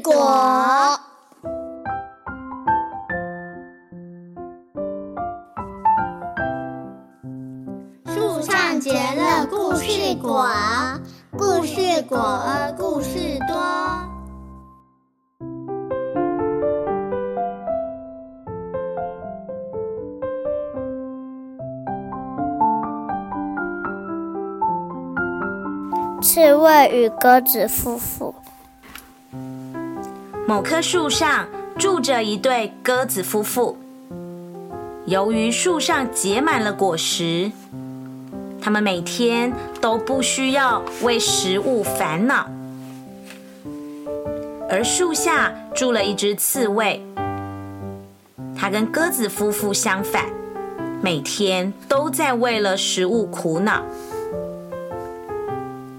果。树上结了故事果，故事果儿故事多。刺猬与鸽子夫妇。某棵树上住着一对鸽子夫妇。由于树上结满了果实，他们每天都不需要为食物烦恼。而树下住了一只刺猬，它跟鸽子夫妇相反，每天都在为了食物苦恼。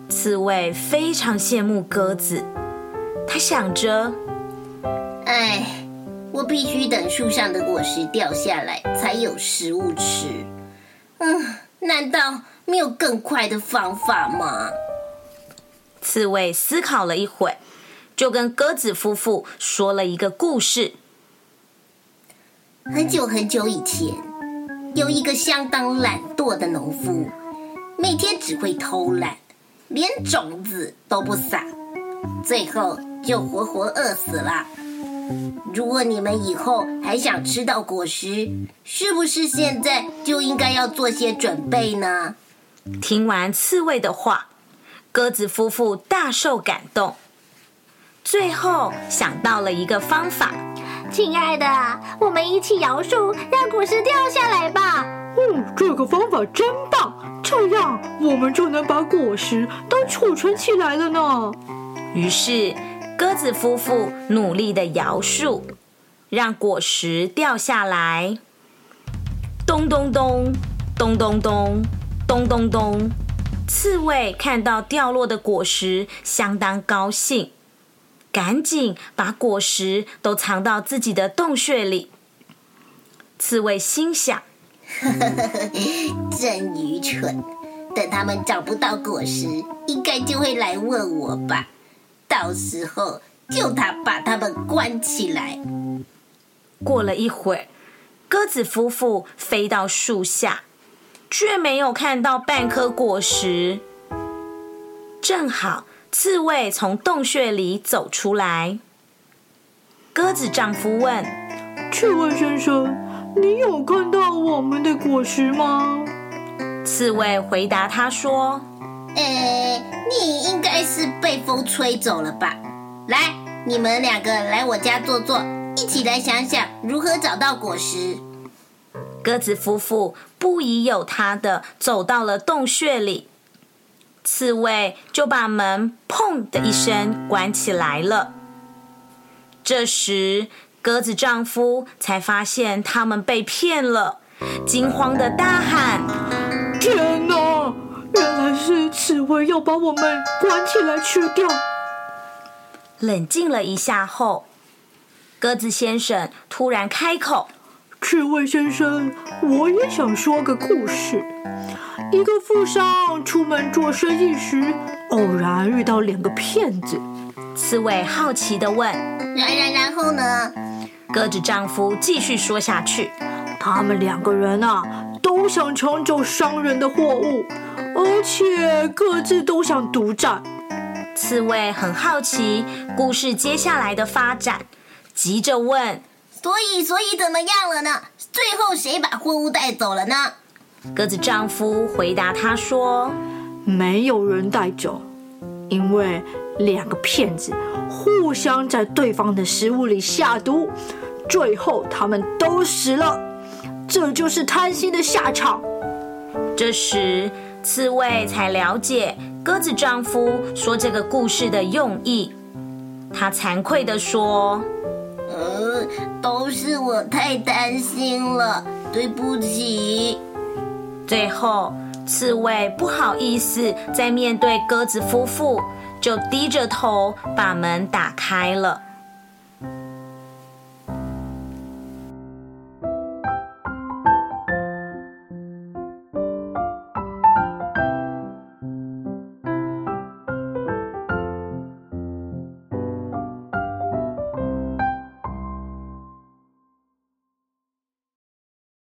刺猬非常羡慕鸽子，他想着：“哎，我必须等树上的果实掉下来才有食物吃。嗯，难道没有更快的方法吗？”刺猬思考了一会，就跟鸽子夫妇说了一个故事。很久很久以前，有一个相当懒惰的农夫，每天只会偷懒。连种子都不撒，最后就活活饿死了。如果你们以后还想吃到果实，是不是现在就应该要做些准备呢？听完刺猬的话，鸽子夫妇大受感动，最后想到了一个方法。亲爱的，我们一起摇树，让果实掉下来吧。哦，这个方法真棒！这样我们就能把果实都储存起来了呢。于是，鸽子夫妇努力的摇树，让果实掉下来。咚咚咚，咚咚咚，咚咚咚。刺猬看到掉落的果实，相当高兴，赶紧把果实都藏到自己的洞穴里。刺猬心想。真愚蠢！等他们找不到果实，应该就会来问我吧。到时候就他把他们关起来。过了一会儿，鸽子夫妇飞到树下，却没有看到半颗果实。正好刺猬从洞穴里走出来，鸽子丈夫问：“刺猬先生。”你有看到我们的果实吗？刺猬回答他说：“呃，你应该是被风吹走了吧？来，你们两个来我家坐坐，一起来想想如何找到果实。”鸽子夫妇不疑有他的走到了洞穴里，刺猬就把门“砰”的一声关起来了。这时。鸽子丈夫才发现他们被骗了，惊慌的大喊：“天哪！是刺猬要把我们关起来吃掉。”冷静了一下后，鸽子先生突然开口：“刺猬先生，我也想说个故事。一个富商出门做生意时，偶然遇到两个骗子。”刺猬好奇的问：“然然然后呢？”鸽子丈夫继续说下去：“他们两个人啊，都想抢走商人的货物，而且各自都想独占。”刺猬很好奇故事接下来的发展，急着问：“所以，所以怎么样了呢？最后谁把货物带走了呢？”鸽子丈夫回答他说：“没有人带走，因为两个骗子互相在对方的食物里下毒。”最后，他们都死了，这就是贪心的下场。这时，刺猬才了解鸽子丈夫说这个故事的用意。他惭愧地说：“呃，都是我太担心了，对不起。”最后，刺猬不好意思再面对鸽子夫妇，就低着头把门打开了。